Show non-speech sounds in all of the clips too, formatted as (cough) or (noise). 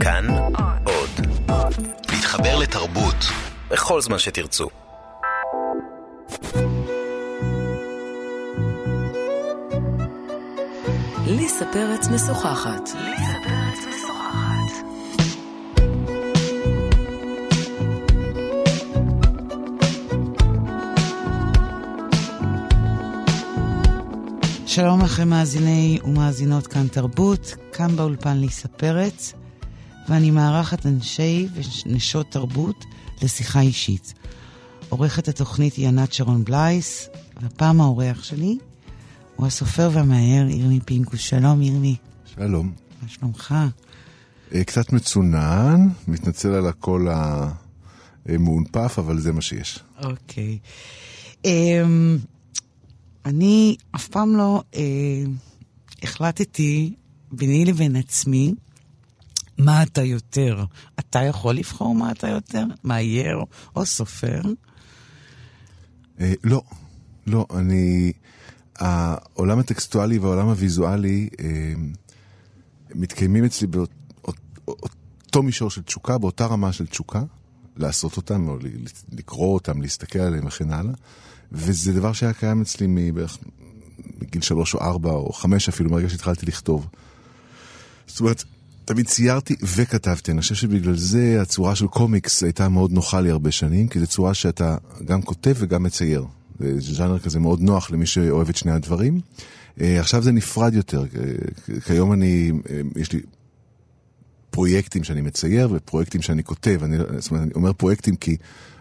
כאן עוד. להתחבר לתרבות בכל זמן שתרצו. ליסה פרץ משוחחת. שלום לכם מאזיני ומאזינות כאן תרבות, כאן באולפן ליסה פרץ, ואני מארחת אנשי ונשות תרבות לשיחה אישית. עורכת התוכנית היא ענת שרון בלייס, והפעם האורח שלי הוא הסופר והמאייר ירמי פינקוס. שלום ירמי. שלום. מה שלומך? אה, קצת מצונן, מתנצל על הקול המאונפף, אבל זה מה שיש. אוקיי. אמ, אני אף פעם לא אה, החלטתי ביני לבין עצמי מה אתה יותר. אתה יכול לבחור מה אתה יותר? מאייר או סופר? אה, לא, לא, אני... העולם הטקסטואלי והעולם הוויזואלי אה, מתקיימים אצלי באותו מישור של תשוקה, באותה רמה של תשוקה, לעשות אותם, או לקרוא אותם, להסתכל עליהם וכן הלאה. וזה דבר שהיה קיים אצלי מבערך מגיל שלוש או ארבע או חמש אפילו, מרגע שהתחלתי לכתוב. זאת אומרת, תמיד ציירתי וכתבתי. אני חושב שבגלל זה הצורה של קומיקס הייתה מאוד נוחה לי הרבה שנים, כי זו צורה שאתה גם כותב וגם מצייר. זה ז'אנר כזה מאוד נוח למי שאוהב את שני הדברים. אה, עכשיו זה נפרד יותר. כיום אני, אה, יש לי פרויקטים שאני מצייר ופרויקטים שאני כותב. אני, זאת אומרת, אני אומר פרויקטים כי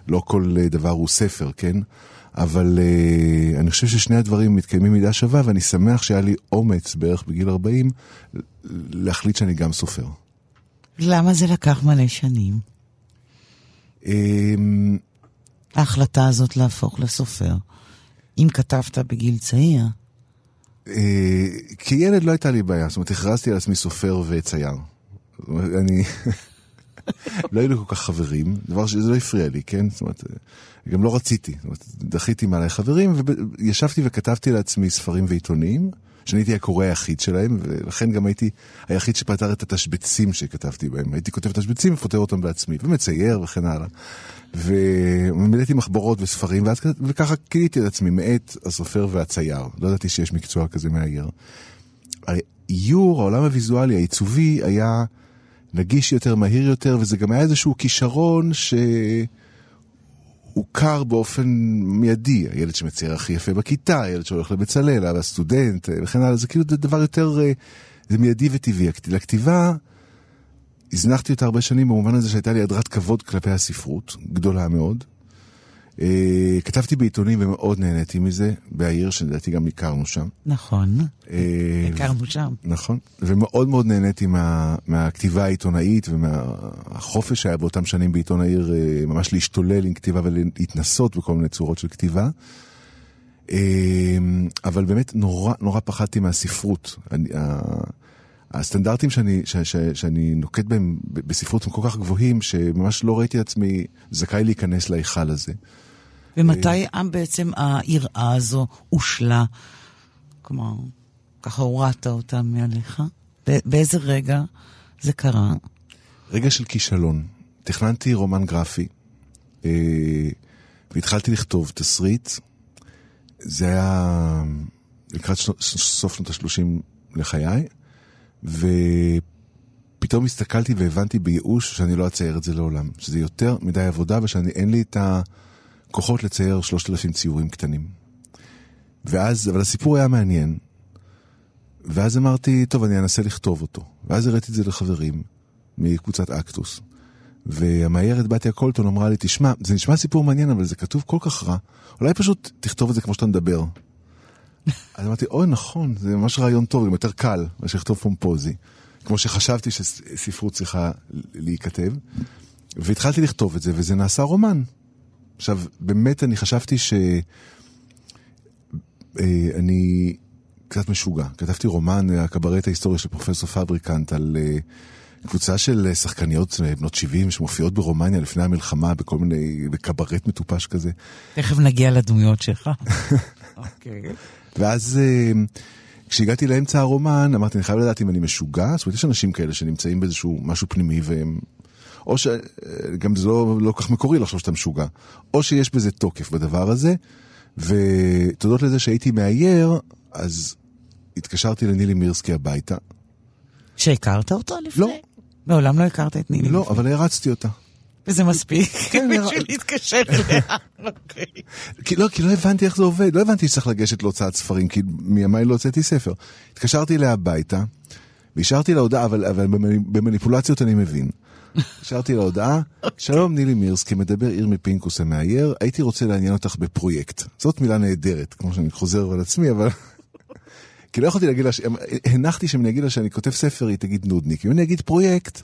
לא כל דבר הוא ספר, כן? אבל uh, אני חושב ששני הדברים מתקיימים מידה שווה, ואני שמח שהיה לי אומץ בערך בגיל 40 להחליט שאני גם סופר. למה זה לקח מלא שנים? Um, ההחלטה הזאת להפוך לסופר. אם כתבת בגיל צעיר. Uh, כילד לא הייתה לי בעיה, זאת אומרת, הכרזתי על עצמי סופר וצייר. אני... (laughs) (laughs) לא לי כל כך חברים, דבר שזה לא הפריע לי, כן? זאת אומרת, גם לא רציתי. זאת אומרת, דחיתי מעלי חברים, וישבתי וכתבתי לעצמי ספרים ועיתונים, שאני הייתי הקורא היחיד שלהם, ולכן גם הייתי היחיד שפתר את התשבצים שכתבתי בהם. הייתי כותב תשבצים ופותר אותם בעצמי, ומצייר וכן הלאה. ומילאתי מחברות וספרים, ואז, וככה קיליתי את עצמי מאת הסופר והצייר. לא ידעתי שיש מקצוע כזה מהעיר. האיור, העולם הוויזואלי, העיצובי, היה... נגיש יותר, מהיר יותר, וזה גם היה איזשהו כישרון שהוכר באופן מיידי. הילד שמצייר הכי יפה בכיתה, הילד שהולך לבצלאל, הסטודנט, וכן הלאה, זה כאילו דבר יותר, אה, זה מיידי וטבעי. לכתיבה, הזנחתי אותה הרבה שנים במובן הזה שהייתה לי הדרת כבוד כלפי הספרות, גדולה מאוד. Uh, כתבתי בעיתונים ומאוד נהניתי מזה, בעיר שלדעתי גם הכרנו שם. נכון, uh, הכרנו שם. נכון, ומאוד מאוד נהניתי מה, מהכתיבה העיתונאית ומהחופש שהיה באותם שנים בעיתון העיר, uh, ממש להשתולל עם כתיבה ולהתנסות בכל מיני צורות של כתיבה. Uh, אבל באמת נורא נורא פחדתי מהספרות. אני, uh, הסטנדרטים שאני, ש, ש, שאני נוקט בהם בספרות הם כל כך גבוהים, שממש לא ראיתי עצמי זכאי להיכנס להיכל הזה. ומתי בעצם היראה הזו הושלה? כלומר, ככה הורדת אותה מעליך? באיזה רגע זה קרה? רגע של כישלון. תכננתי רומן גרפי, אה, והתחלתי לכתוב תסריט. זה היה לקראת סוף שנות ה-30 לחיי, ופתאום הסתכלתי והבנתי בייאוש שאני לא אצייר את זה לעולם. שזה יותר מדי עבודה ושאין לי את ה... כוחות לצייר שלושת אלפים ציורים קטנים. ואז, אבל הסיפור היה מעניין. ואז אמרתי, טוב, אני אנסה לכתוב אותו. ואז הראיתי את זה לחברים מקבוצת אקטוס. והמאיירת בתיה קולטון אמרה לי, תשמע, זה נשמע סיפור מעניין, אבל זה כתוב כל כך רע. אולי פשוט תכתוב את זה כמו שאתה מדבר. (laughs) אז אמרתי, אוי, נכון, זה ממש רעיון טוב, גם יותר קל מאשר לכתוב פומפוזי. כמו שחשבתי שספרות צריכה להיכתב. והתחלתי לכתוב את זה, וזה נעשה רומן. עכשיו, באמת אני חשבתי שאני אה, קצת משוגע. כתבתי רומן, הקברט ההיסטוריה של פרופסור פבריקנט, על אה, קבוצה של שחקניות אה, בנות 70 שמופיעות ברומניה לפני המלחמה בכל מיני, בקברט מטופש כזה. תכף נגיע לדמויות שלך. (laughs) אוקיי. ואז כשהגעתי לאמצע הרומן, אמרתי, אני חייב לדעת אם אני משוגע. זאת אומרת, יש אנשים כאלה שנמצאים באיזשהו משהו פנימי והם... או שגם זה לא, לא כך מקורי לחשוב שאתה משוגע. או שיש בזה תוקף בדבר הזה, ותודות לזה שהייתי מאייר, אז התקשרתי לנילי מירסקי הביתה. שהכרת אותו לפני? לא. מעולם לא הכרת את נילי לא, לפני. אבל הרצתי אותה. וזה מספיק (laughs) כן, בשביל להתקשר אליה. (laughs) אוקיי. כי לא, כי לא הבנתי איך זה עובד, לא הבנתי שצריך לגשת להוצאת ספרים, כי מימיי לא הוצאתי ספר. התקשרתי אליה הביתה, והשארתי לה הודעה, אבל, אבל במני- במניפולציות אני מבין. השארתי לה הודעה, שלום נילי מירסקי, מדבר ירמי פינקוס המאייר, הייתי רוצה לעניין אותך בפרויקט. זאת מילה נהדרת, כמו שאני חוזר על עצמי, אבל... (laughs) כי לא יכולתי להגיד לה, ש- הנחתי שאם אני אגיד לה שאני כותב ספר, היא תגיד נודניק. אם אני אגיד פרויקט,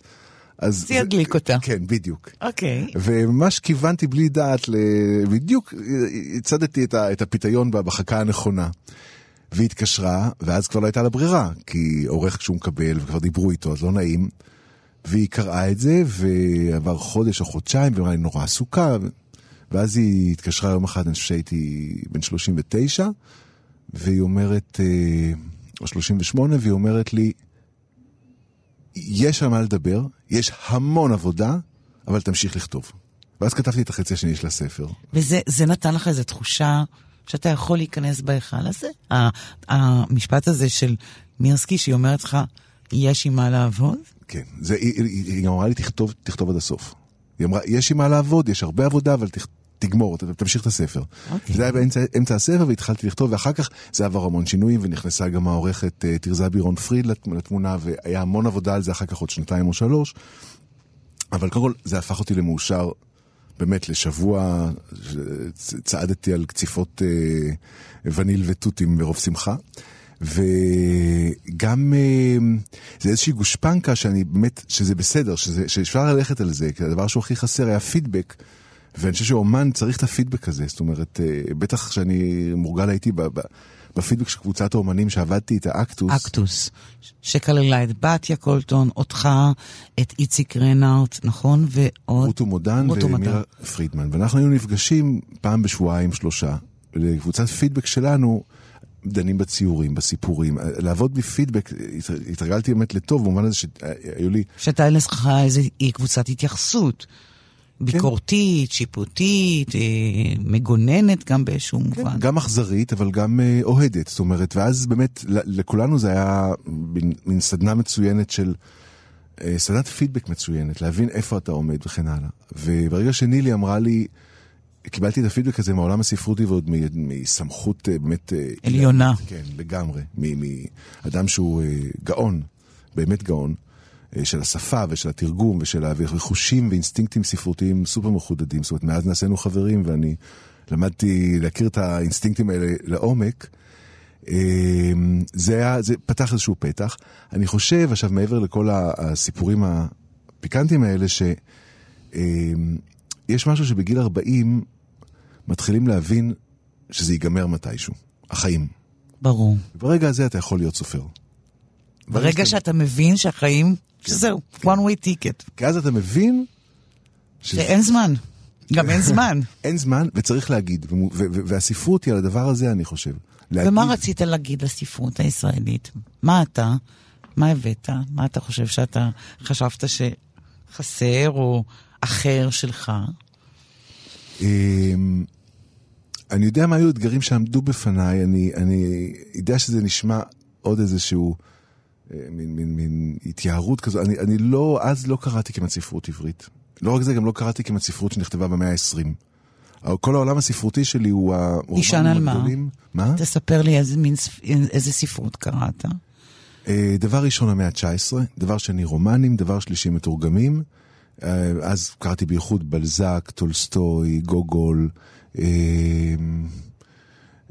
אז... זה ידליק אותה. כן, בדיוק. אוקיי. וממש כיוונתי בלי דעת, ל... בדיוק הצדתי את, ה... את הפיתיון בחכה הנכונה. והיא התקשרה, ואז כבר לא הייתה לה ברירה, כי עורך כשהוא מקבל, וכבר דיברו איתו, אז לא נעים. והיא קראה את זה, ועבר חודש או חודשיים, והיא אמרה לי נורא עסוקה. ואז היא התקשרה יום אחד, אני חושב שהייתי בן 39, והיא אומרת, אה, או 38, והיא אומרת לי, יש על מה לדבר, יש המון עבודה, אבל תמשיך לכתוב. ואז כתבתי את החצי השני של הספר. וזה זה נתן לך איזו תחושה שאתה יכול להיכנס בהיכל הזה? המשפט הזה של מירסקי, שהיא אומרת לך, יש עם מה לעבוד? כן, זה, היא, היא, היא אמרה לי, תכתוב, תכתוב עד הסוף. היא אמרה, יש עם מה לעבוד, יש הרבה עבודה, אבל תכ, תגמור, תמשיך את הספר. אוקיי. זה היה באמצע אמצע הספר, והתחלתי לכתוב, ואחר כך זה עבר המון שינויים, ונכנסה גם העורכת אה, תרזה בירון פריד לת- לתמונה, והיה המון עבודה על זה אחר כך עוד שנתיים או שלוש. אבל קודם כל, זה הפך אותי למאושר, באמת, לשבוע, צעדתי על קציפות אה, וניל ותותים מרוב שמחה. וגם אה, זה איזושהי גושפנקה שאני באמת, שזה בסדר, שזה, שאפשר ללכת על זה, כי הדבר שהוא הכי חסר היה פידבק. ואני חושב שאומן צריך את הפידבק הזה, זאת אומרת, אה, בטח שאני מורגל הייתי ב- בפידבק של קבוצת האומנים שעבדתי איתה, אקטוס. אקטוס, שכללה את בתיה קולטון, אותך, את איציק רנארט, נכון? ועוד... רוטו מודן ומירה. פרידמן. ואנחנו היינו נפגשים פעם בשבועיים, שלושה. לקבוצת פידבק שלנו, דנים בציורים, בסיפורים. לעבוד בלי פידבק, הת- התרגלתי באמת לטוב, במובן הזה שהיו לי... שהייתה לך איזו קבוצת התייחסות. ביקורתית, שיפוטית, אה, מגוננת גם באיזשהו מובן. גם אכזרית, אבל גם אה, אוהדת. זאת אומרת, ואז באמת, לכולנו זה היה מין, סדנה מצוינת של... אה, סדנת פידבק מצוינת, להבין איפה אתה עומד וכן הלאה. וברגע שנילי אמרה לי, קיבלתי את הפידבק הזה מהעולם הספרותי ועוד מסמכות אה, באמת... אה, עליונה. כן, לגמרי. מאדם שהוא אה, גאון, באמת גאון, של השפה ושל התרגום ושל החושים ואינסטינקטים ספרותיים סופר מחודדים. זאת אומרת, מאז נעשינו חברים ואני למדתי להכיר את האינסטינקטים האלה לעומק. אה, זה, היה, זה פתח איזשהו פתח. אני חושב, עכשיו מעבר לכל הסיפורים הפיקנטיים האלה, שיש משהו שבגיל 40 מתחילים להבין שזה ייגמר מתישהו, החיים. ברור. ברגע הזה אתה יכול להיות סופר. ברגע שאתה מבין שהחיים, שזהו, one way ticket. כי אז אתה מבין שזה- שאין זמן. גם אין (laughs) זמן. אין זמן וצריך להגיד, ומו- ו- ו- והספרות היא על הדבר הזה, אני חושב. להגיד, ומה רצית להגיד לספרות הישראלית? מה אתה? מה הבאת? מה אתה חושב שאתה חשבת שחסר או אחר שלך? אמ, אני יודע מה היו האתגרים שעמדו בפניי, אני, אני יודע שזה נשמע עוד איזשהו מין, מין, מין התייערות כזו, אני, אני לא, אז לא קראתי כמעט ספרות עברית. לא רק זה, גם לא קראתי כמעט ספרות שנכתבה במאה ה-20. כל העולם הספרותי שלי הוא נשען הרומנים מה? הגדולים. מה? תספר לי איזה, מין, איזה ספרות קראת. אה, דבר ראשון המאה ה-19, דבר שני רומנים, דבר שלישי מתורגמים. אה, אז קראתי בייחוד בלזק, טולסטוי, גוגול. אה,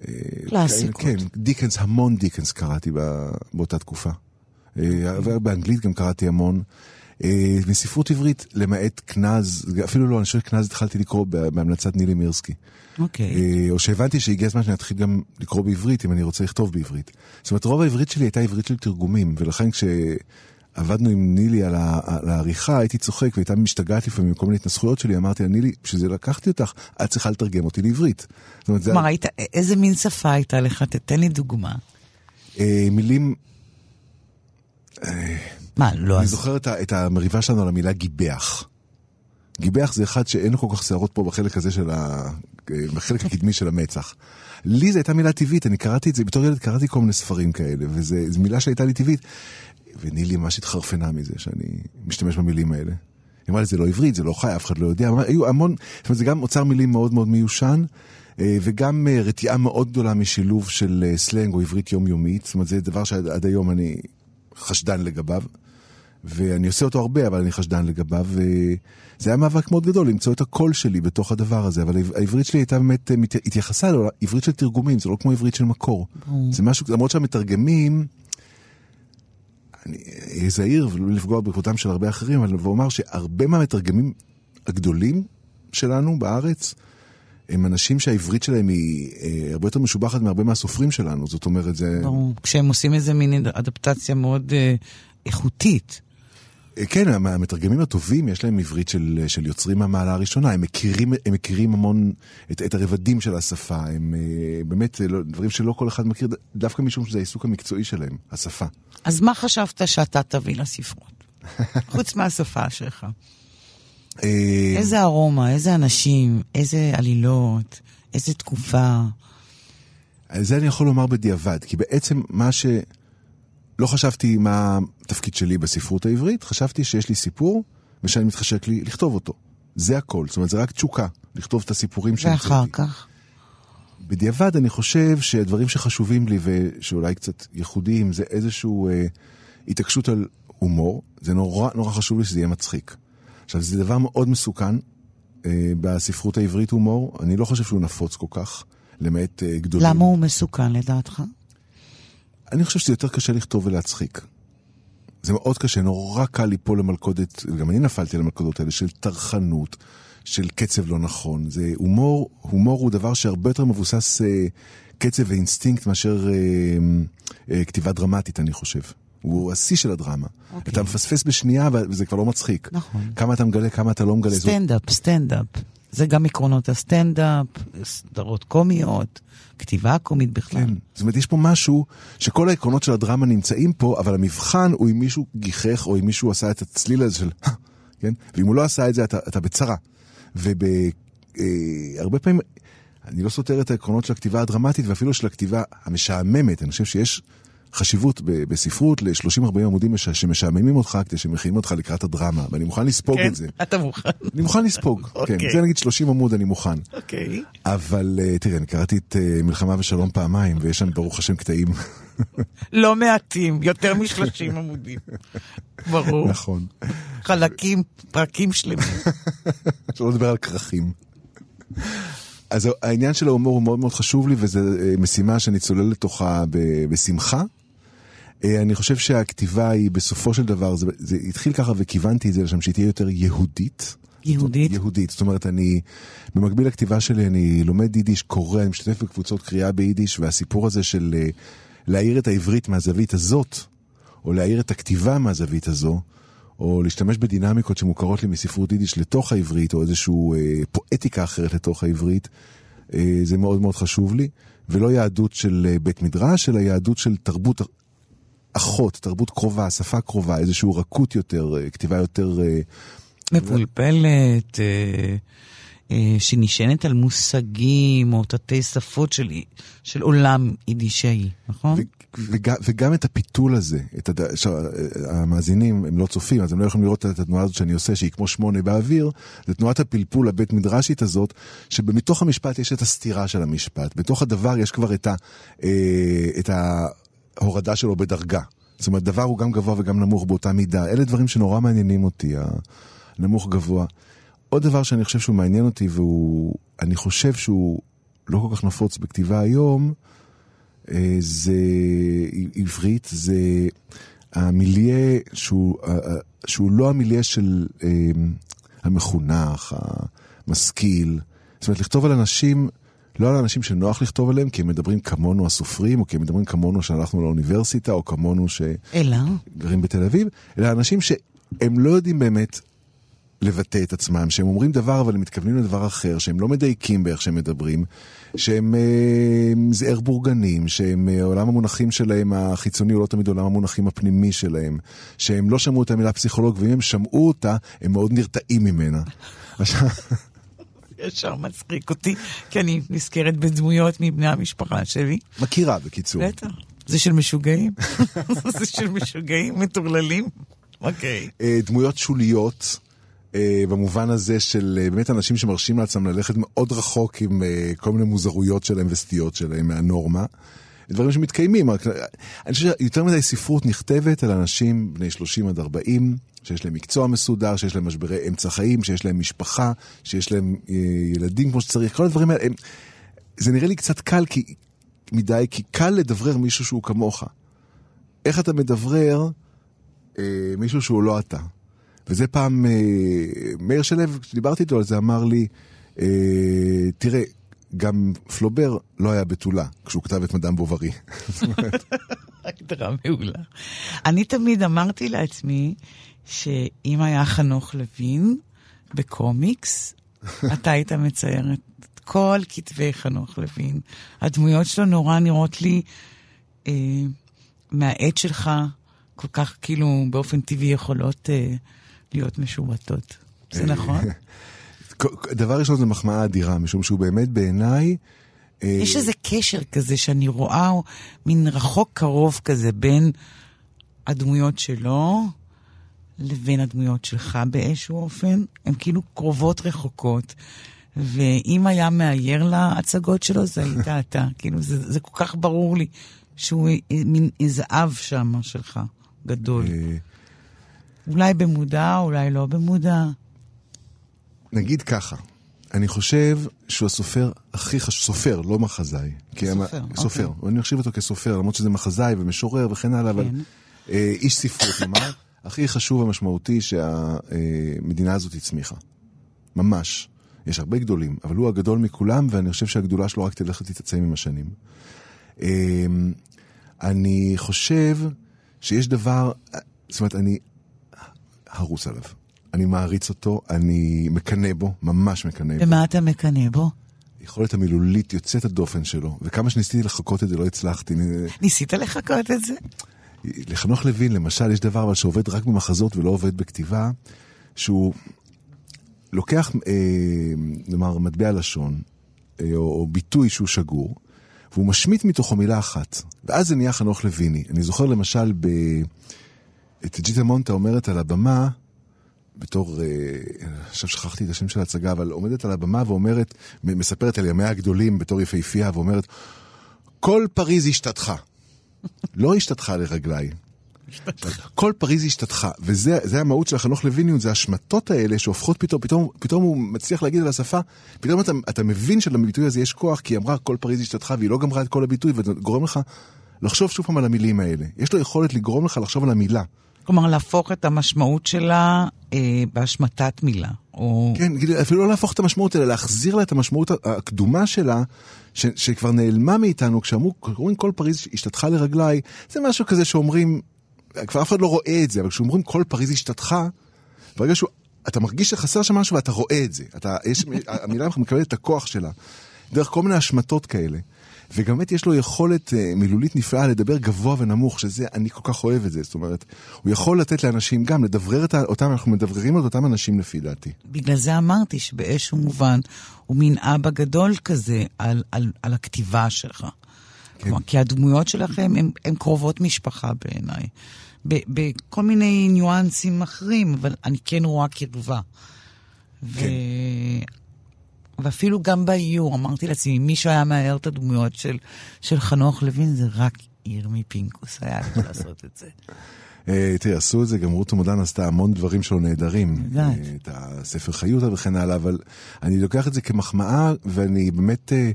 אה, קלאסיקות. כן, דיקנס, המון דיקנס קראתי בא- באותה תקופה. אה, ובאנגלית גם קראתי המון. אה, מספרות עברית, למעט כנז, אפילו לא, אני חושב שכנז התחלתי לקרוא בהמלצת נילי מירסקי. אוקיי. אה, או שהבנתי שהגיע הזמן שאני אתחיל גם לקרוא בעברית, אם אני רוצה לכתוב בעברית. זאת אומרת, רוב העברית שלי הייתה עברית של תרגומים, ולכן כשעבדנו עם נילי על, ה- על העריכה, הייתי צוחק והייתה משתגעת לפעמים עם כל מיני התנסחויות שלי, אמרתי לה, נילי, בשביל זה לקחתי אותך, את צריכה לתרגם אותי לעברית. זאת אומרת, זה... כלומר, היית, איזה מין שפה הייתה לך? תתן לי דוגמה. אה, מילים... מה, לא אני אז... זוכר את את המריבה שלנו על המילה גיבח. גיבח זה אחד שאין לו כל כך שערות פה בחלק הזה של ה... בחלק הקדמי של המצח. לי זו הייתה מילה טבעית, אני קראתי את זה, בתור ילד קראתי כל מיני ספרים כאלה, וזו מילה שהייתה לי טבעית. ונילי ממש התחרפנה מזה שאני משתמש במילים האלה. היא אמרה לי, זה לא עברית, זה לא חי, אף אחד לא יודע. אמרה, היו המון, זאת אומרת, זה גם אוצר מילים מאוד מאוד מיושן, אה, וגם אה, רתיעה מאוד גדולה משילוב של אה, סלנג או עברית יומיומית. זאת אומרת, זה דבר שעד עד היום אני חשדן לגביו. ואני עושה אותו הרבה, אבל אני חשדן לגביו, וזה היה מאבק מאוד גדול למצוא את הקול שלי בתוך הדבר הזה, אבל העברית שלי הייתה באמת, אה, התייחסה לעברית של תרגומים, זה לא כמו עברית של מקור. זה משהו, למרות שהמתרגמים, אני אהיה זהיר ולא לפגוע בכבודם של הרבה אחרים, אבל ואומר שהרבה מהמתרגמים הגדולים שלנו בארץ, הם אנשים שהעברית שלהם היא אה, הרבה יותר משובחת מהרבה מהסופרים שלנו, זאת אומרת, זה... ברור. כשהם עושים איזה מין אדפטציה מאוד אה, איכותית. אה, כן, המ- המתרגמים הטובים, יש להם עברית של, של יוצרים מהמעלה הראשונה, הם מכירים, הם מכירים המון את, את הרבדים של השפה, הם אה, באמת אה, לא, דברים שלא כל אחד מכיר, דווקא משום שזה העיסוק המקצועי שלהם, השפה. אז מה חשבת שאתה תביא לספרות? (laughs) חוץ מהשפה שלך. אה, איזה ארומה, איזה אנשים, איזה עלילות, איזה תקופה. זה אני יכול לומר בדיעבד, כי בעצם מה ש... לא חשבתי מה התפקיד שלי בספרות העברית, חשבתי שיש לי סיפור ושאני מתחשק לי לכתוב אותו. זה הכל, זאת אומרת, זה רק תשוקה, לכתוב את הסיפורים שהמצאתי. ואחר כך? בדיעבד אני חושב שהדברים שחשובים לי ושאולי קצת ייחודיים זה איזושהי אה, התעקשות על הומור. זה נורא נורא חשוב לי שזה יהיה מצחיק. עכשיו זה דבר מאוד מסוכן אה, בספרות העברית הומור, אני לא חושב שהוא נפוץ כל כך, למעט אה, גדולים. למה הוא מסוכן לדעתך? אני חושב שזה יותר קשה לכתוב ולהצחיק. זה מאוד קשה, נורא קל ליפול למלכודת, וגם אני נפלתי למלכודות האלה, של טרחנות, של קצב לא נכון. זה הומור, הומור הוא דבר שהרבה יותר מבוסס אה, קצב ואינסטינקט מאשר אה, אה, כתיבה דרמטית, אני חושב. הוא השיא של הדרמה. אוקיי. אתה מפספס בשנייה וזה כבר לא מצחיק. נכון. כמה אתה מגלה, כמה אתה לא מגלה. סטנדאפ, סטנדאפ. זה גם עקרונות הסטנדאפ, סדרות קומיות, כתיבה קומית בכלל. כן. זאת אומרת, יש פה משהו שכל העקרונות של הדרמה נמצאים פה, אבל המבחן הוא אם מישהו גיחך או אם מישהו עשה את הצליל הזה של... (laughs) כן? ואם הוא לא עשה את זה, אתה, אתה בצרה. והרבה פעמים, אני לא סותר את העקרונות של הכתיבה הדרמטית ואפילו של הכתיבה המשעממת. אני חושב שיש חשיבות ב- בספרות ל-30-40 עמודים מש- שמשעממים אותך כדי שמכינים אותך לקראת הדרמה, ואני מוכן לספוג כן, את זה. אתה מוכן. אני מוכן לספוג, (laughs) כן. אוקיי. זה נגיד 30 עמוד אני מוכן. אוקיי. אבל אה, תראה, אני קראתי את אה, מלחמה ושלום פעמיים, ויש שם ברוך השם קטעים. (laughs) לא מעטים, יותר מ-30 עמודים. (laughs) ברור. נכון. חלקים, פרקים שלמים. שלא לדבר על כרכים. אז העניין של ההומור הוא מאוד מאוד חשוב לי, וזו אה, משימה שאני צולל לתוכה בשמחה. אה, אני חושב שהכתיבה היא בסופו של דבר, זה, זה התחיל ככה וכיוונתי את זה לשם שהיא תהיה יותר יהודית. יהודית? יהודית, זאת אומרת אני, במקביל לכתיבה שלי אני לומד יידיש, קורא, אני משתתף בקבוצות קריאה ביידיש, והסיפור הזה של אה, להאיר את העברית מהזווית הזאת, או להאיר את הכתיבה מהזווית הזו, או להשתמש בדינמיקות שמוכרות לי מספרות יידיש לתוך העברית, או איזושהי אה, פואטיקה אחרת לתוך העברית, אה, זה מאוד מאוד חשוב לי, ולא יהדות של אה, בית מדרש, אלא יהדות של תרבות אחות, תרבות קרובה, שפה קרובה, איזושהי רכות יותר, אה, כתיבה יותר... אה, מבולבלת, אה, שנשענת על מושגים או תתי שפות של, של עולם יידישאי, נכון? ו- וגם, וגם את הפיתול הזה, את הד... עכשיו, המאזינים הם לא צופים, אז הם לא יכולים לראות את התנועה הזאת שאני עושה, שהיא כמו שמונה באוויר, זה תנועת הפלפול הבית מדרשית הזאת, שבתוך המשפט יש את הסתירה של המשפט, בתוך הדבר יש כבר את, ה, את ההורדה שלו בדרגה. זאת אומרת, דבר הוא גם גבוה וגם נמוך באותה מידה. אלה דברים שנורא מעניינים אותי, הנמוך גבוה. עוד דבר שאני חושב שהוא מעניין אותי, והוא, אני חושב שהוא לא כל כך נפוץ בכתיבה היום, אה, זה עברית, זה המיליה שהוא, שהוא לא המיליה של אה, המחונך, המשכיל. זאת אומרת, לכתוב על אנשים, לא על אנשים שנוח לכתוב עליהם, כי הם מדברים כמונו הסופרים, או כי הם מדברים כמונו שהלכנו לאוניברסיטה, או כמונו? שגרים בתל אביב, אלא אנשים שהם לא יודעים באמת לבטא את עצמם, שהם אומרים דבר אבל הם מתכוונים לדבר אחר, שהם לא מדייקים באיך שהם מדברים, שהם אה, זעיר בורגנים, שהם אה, עולם המונחים שלהם החיצוני הוא לא תמיד עולם המונחים הפנימי שלהם, שהם לא שמעו את המילה פסיכולוג, ואם הם שמעו אותה, הם מאוד נרתעים ממנה. (laughs) ישר מצחיק אותי, כי אני נזכרת בדמויות מבני המשפחה שלי. מכירה, בקיצור. בטח. זה של משוגעים? (laughs) זה של משוגעים מטורללים? אוקיי. אה, דמויות שוליות. אה, במובן הזה של אה, באמת אנשים שמרשים לעצמם ללכת מאוד רחוק עם כל מיני מוזרויות שלהם וסטיות שלהם מהנורמה. דברים שמתקיימים. אני חושב שיותר מדי ספרות נכתבת על אנשים בני 30 עד 40, שיש להם מקצוע מסודר, שיש להם משברי אמצע חיים, שיש להם משפחה, שיש להם ילדים כמו שצריך, כל הדברים האלה, הם, זה נראה לי קצת קל כי, מדי, כי קל לדברר מישהו שהוא כמוך. איך אתה מדברר אה, מישהו שהוא לא אתה? וזה פעם, אה, מאיר שלו, כשדיברתי איתו על זה, אמר לי, אה, תראה, גם פלובר לא היה בתולה כשהוא כתב את מדאם בוברי. (laughs) הגדרה מעולה. אני תמיד אמרתי לעצמי שאם היה חנוך לוין בקומיקס, (laughs) אתה היית מצייר את כל כתבי חנוך לוין. הדמויות שלו נורא נראות לי אה, מהעט שלך, כל כך כאילו באופן טבעי יכולות אה, להיות משובטות. זה אה, נכון? (laughs) דבר ראשון זה מחמאה אדירה, משום שהוא באמת בעיניי... אה, יש איזה קשר כזה שאני רואה, מין רחוק קרוב כזה בין הדמויות שלו לבין הדמויות שלך באיזשהו אופן. הן כאילו קרובות רחוקות. ואם היה מאייר להצגות שלו, זה היית (laughs) אתה. כאילו, זה, זה כל כך ברור לי שהוא מין זהב שם שלך, גדול. אה, אולי במודע, אולי לא במודע. נגיד ככה, אני חושב שהוא הסופר הכי חשוב, סופר, לא מחזאי. סופר, אוקיי. סופר, אני מחשיב אותו כסופר, למרות שזה מחזאי ומשורר וכן הלאה, כן. אבל אה, איש ספרות, נאמר, הכי חשוב ומשמעותי שהמדינה הזאת הצמיחה. ממש. יש הרבה גדולים, אבל הוא הגדול מכולם, ואני חושב שהגדולה שלו רק תלך ותתעצם עם השנים. אה, אני חושב שיש דבר, זאת אומרת, אני הרוס עליו. אני מעריץ אותו, אני מקנא בו, ממש מקנא בו. ומה אתה מקנא בו? יכולת המילולית יוצאת הדופן שלו, וכמה שניסיתי לחקות את זה לא הצלחתי. ניסית לחקות את זה? לחנוך לוין, למשל, יש דבר אבל שעובד רק במחזות ולא עובד בכתיבה, שהוא לוקח, אה, נאמר, מטבע לשון, אה, או, או ביטוי שהוא שגור, והוא משמיט מתוכו מילה אחת, ואז זה נהיה חנוך לויני. אני זוכר למשל ב... את ג'יטה מונטה אומרת על הבמה, בתור, אה, עכשיו שכחתי את השם של ההצגה, אבל עומדת על הבמה ואומרת, מספרת על ימיה הגדולים בתור יפהפייה, ואומרת, כל פריז השתתחה. לא השתתחה לרגליי. כל פריז השתתחה, וזה המהות של החנוך לויניות, זה השמטות האלה שהופכות פתאום, פתאום, פתאום הוא מצליח להגיד על השפה, פתאום אתה, אתה מבין שלביטוי הזה יש כוח, כי היא אמרה כל פריז השתתחה, והיא לא גמרה את כל הביטוי, וזה גורם לך לחשוב שוב פעם על המילים האלה. יש לו יכולת לגרום לך לחשוב על המילה. כלומר, להפוך את המשמעות שלה אה, בהשמטת מילה. או... כן, אפילו לא להפוך את המשמעות, אלא להחזיר לה את המשמעות הקדומה שלה, ש, שכבר נעלמה מאיתנו, כשאמרו, כשאומרים כל פריז השתתחה לרגליי, זה משהו כזה שאומרים, כבר אף אחד לא רואה את זה, אבל כשאומרים כל פריז השתתחה, ברגע שהוא, אתה מרגיש שחסר שם משהו ואתה רואה את זה. אתה, יש, (laughs) המילה מקבלת את הכוח שלה, דרך כל מיני השמטות כאלה. וגם באמת יש לו יכולת uh, מילולית נפלאה לדבר גבוה ונמוך, שזה, אני כל כך אוהב את זה. זאת אומרת, הוא יכול לתת לאנשים גם לדברר את אותם, אנחנו מדבררים את אותם אנשים לפי דעתי. בגלל זה אמרתי שבאיזשהו מובן הוא מין אבא גדול כזה על, על, על הכתיבה שלך. כן. כלומר, כי הדמויות שלכם הן קרובות משפחה בעיניי. בכל מיני ניואנסים אחרים, אבל אני כן רואה קרבה. כן. ואפילו גם באיור, אמרתי לעצמי, אם מישהו היה מאייר את הדמויות של, של חנוך לוין, זה רק ירמי פינקוס היה יכול (laughs) לעשות את זה. אה, תראי, עשו את זה, גם רות המודן עשתה המון דברים שלו נהדרים. אה, את הספר חיותה וכן הלאה, אבל אני לוקח את זה כמחמאה, ואני באמת... אה,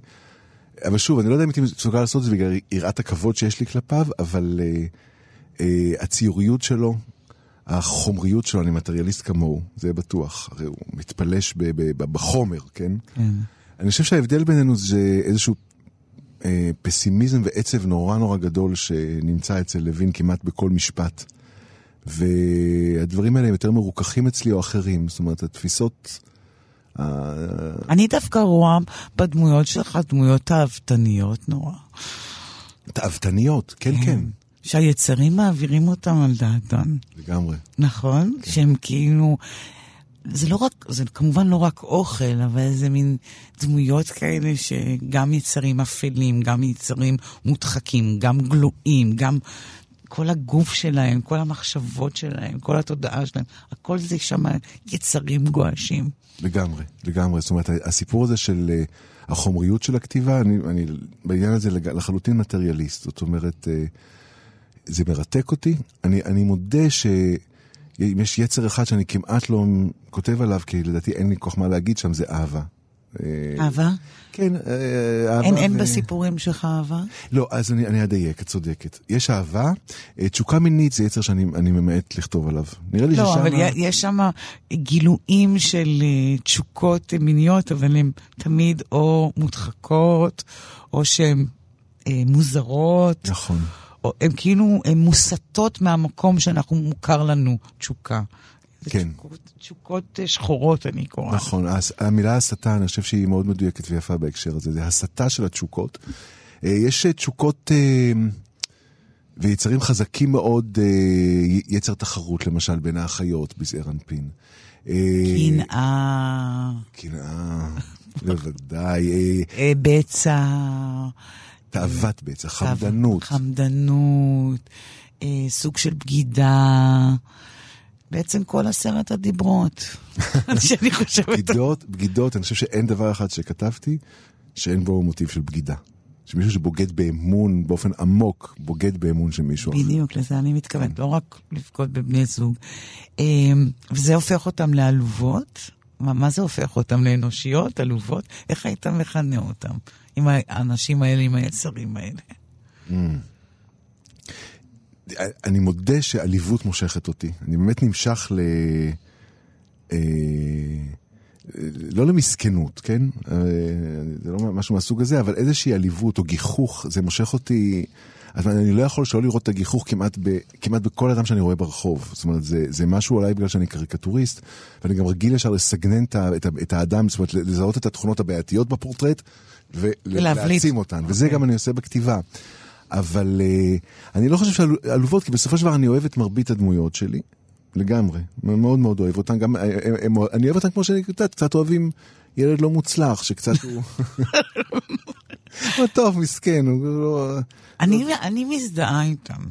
אבל שוב, אני לא יודע אם הייתי מסוגל לעשות את זה בגלל יראת הכבוד שיש לי כלפיו, אבל הציוריות שלו, החומריות שלו, אני מטריאליסט כמוהו, זה בטוח. הרי הוא מתפלש ב- ב- ב- בחומר, כן? כן. אני חושב שההבדל בינינו זה איזשהו אה, פסימיזם ועצב נורא נורא גדול שנמצא אצל לוין כמעט בכל משפט. והדברים האלה הם יותר מרוככים אצלי או אחרים. זאת אומרת, התפיסות... אני דווקא רואה בדמויות שלך דמויות תאוותניות נורא. תאוותניות, כן, כן. שהיצרים מעבירים אותם על דעתן. לגמרי. נכון? כן. שהם כאילו... זה לא רק, זה כמובן לא רק אוכל, אבל זה מין דמויות כאלה שגם יצרים אפלים, גם יצרים מודחקים, גם גלויים, גם כל הגוף שלהם, כל המחשבות שלהם, כל התודעה שלהם, הכל זה שם יצרים גועשים. לגמרי, לגמרי. זאת אומרת, הסיפור הזה של uh, החומריות של הכתיבה, אני, אני בעניין הזה לחלוטין מטריאליסט. זאת אומרת, uh, זה מרתק אותי. אני, אני מודה ש... אם יש יצר אחד שאני כמעט לא כותב עליו, כי לדעתי אין לי כל כך מה להגיד שם, זה אהבה. אהבה? כן, אה, אהבה. אין, ו... אין בסיפורים שלך אהבה? לא, אז אני, אני אדייק, את צודקת. יש אהבה, אה, תשוקה מינית זה יצר שאני ממעט לכתוב עליו. נראה לי לא, ששם... לא, אבל יש שם גילויים של אה, תשוקות מיניות, אבל הן תמיד או מודחקות, או שהן מוזרות. נכון. הן כאילו, הן מוסטות מהמקום שאנחנו מוכר לנו, תשוקה. כן. תשוקות, תשוקות שחורות, אני קוראה. נכון, המילה הסתה, אני חושב שהיא מאוד מדויקת ויפה בהקשר הזה. זה הסתה של התשוקות. אה, יש אה, תשוקות אה, ויצרים חזקים מאוד, יצר תחרות, למשל, בין האחיות בזעיר אנפין. קנאה. קנאה, (laughs) בוודאי. בצע. תאוות בצע, חמדנות. חמדנות, אה, סוג של בגידה. בעצם כל עשרת הדיברות, (laughs) שאני חושבת. בגידות, בגידות, אני חושב שאין דבר אחד שכתבתי שאין בו מוטיב של בגידה. שמישהו שבוגד באמון באופן עמוק, בוגד באמון של מישהו אחר. בדיוק, לזה אני מתכוונת, כן. לא רק לבגוד בבני זוג. אה, וזה הופך אותם לעלובות? מה, מה זה הופך אותם לאנושיות, עלובות? איך היית מכנה אותם? עם האנשים האלה, עם היצרים האלה. Mm. אני מודה שעליבות מושכת אותי. אני באמת נמשך ל... אה, לא למסכנות, כן? אה, זה לא משהו מהסוג הזה, אבל איזושהי עליבות או גיחוך, זה מושך אותי... אז אני לא יכול שלא לראות את הגיחוך כמעט, ב, כמעט בכל אדם שאני רואה ברחוב. זאת אומרת, זה, זה משהו אולי בגלל שאני קריקטוריסט, ואני גם רגיל ישר לסגנן את, את, את האדם, זאת אומרת, לזהות את התכונות הבעייתיות בפורטרט, ולהעצים אותן, וזה okay. גם אני עושה בכתיבה. אבל uh, אני לא חושב שעלובות, כי בסופו של דבר אני אוהב את מרבית הדמויות שלי, לגמרי, מאוד מאוד אוהב אותן, גם, הם, הם, אני אוהב אותן כמו שאני יודעת, קצת אוהבים ילד לא מוצלח, שקצת הוא... (laughs) הוא טוב, מסכן, הוא לא... אני. אני מזדהה איתם.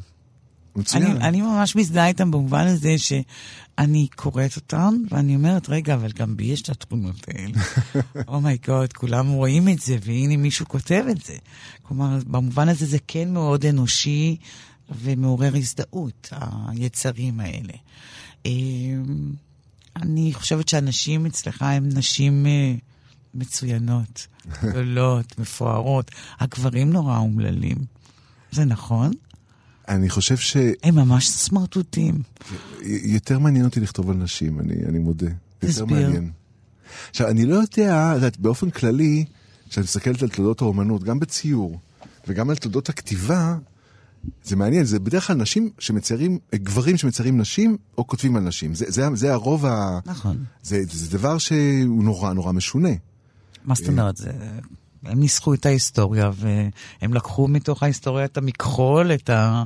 מצוין. אני, אני ממש מזדהה איתם במובן הזה שאני קוראת אותם, ואני אומרת, רגע, אבל גם בי יש את התכונות האלה. (laughs) אומייגוד, oh כולם רואים את זה, והנה מישהו כותב את זה. כלומר, במובן הזה זה כן מאוד אנושי ומעורר הזדהות, היצרים האלה. אמ, אני חושבת שהנשים אצלך הן נשים אה, מצוינות, (laughs) גדולות, מפוארות. הגברים נורא אומללים. זה נכון? אני חושב ש... הם ממש סמרטוטים. יותר מעניין אותי לכתוב על נשים, אני, אני מודה. תסביר. יותר מעניין. עכשיו, אני לא יודע, יודעת, באופן כללי, כשאת מסתכלת על תולדות האומנות, גם בציור וגם על תולדות הכתיבה, זה מעניין, זה בדרך כלל נשים שמציירים, גברים שמציירים נשים, או כותבים על נשים. זה, זה, זה הרוב ה... נכון. זה, זה דבר שהוא נורא נורא משונה. מה זאת אומרת? זה... הם ניסחו את ההיסטוריה, והם לקחו מתוך ההיסטוריה את המכחול, את, ה...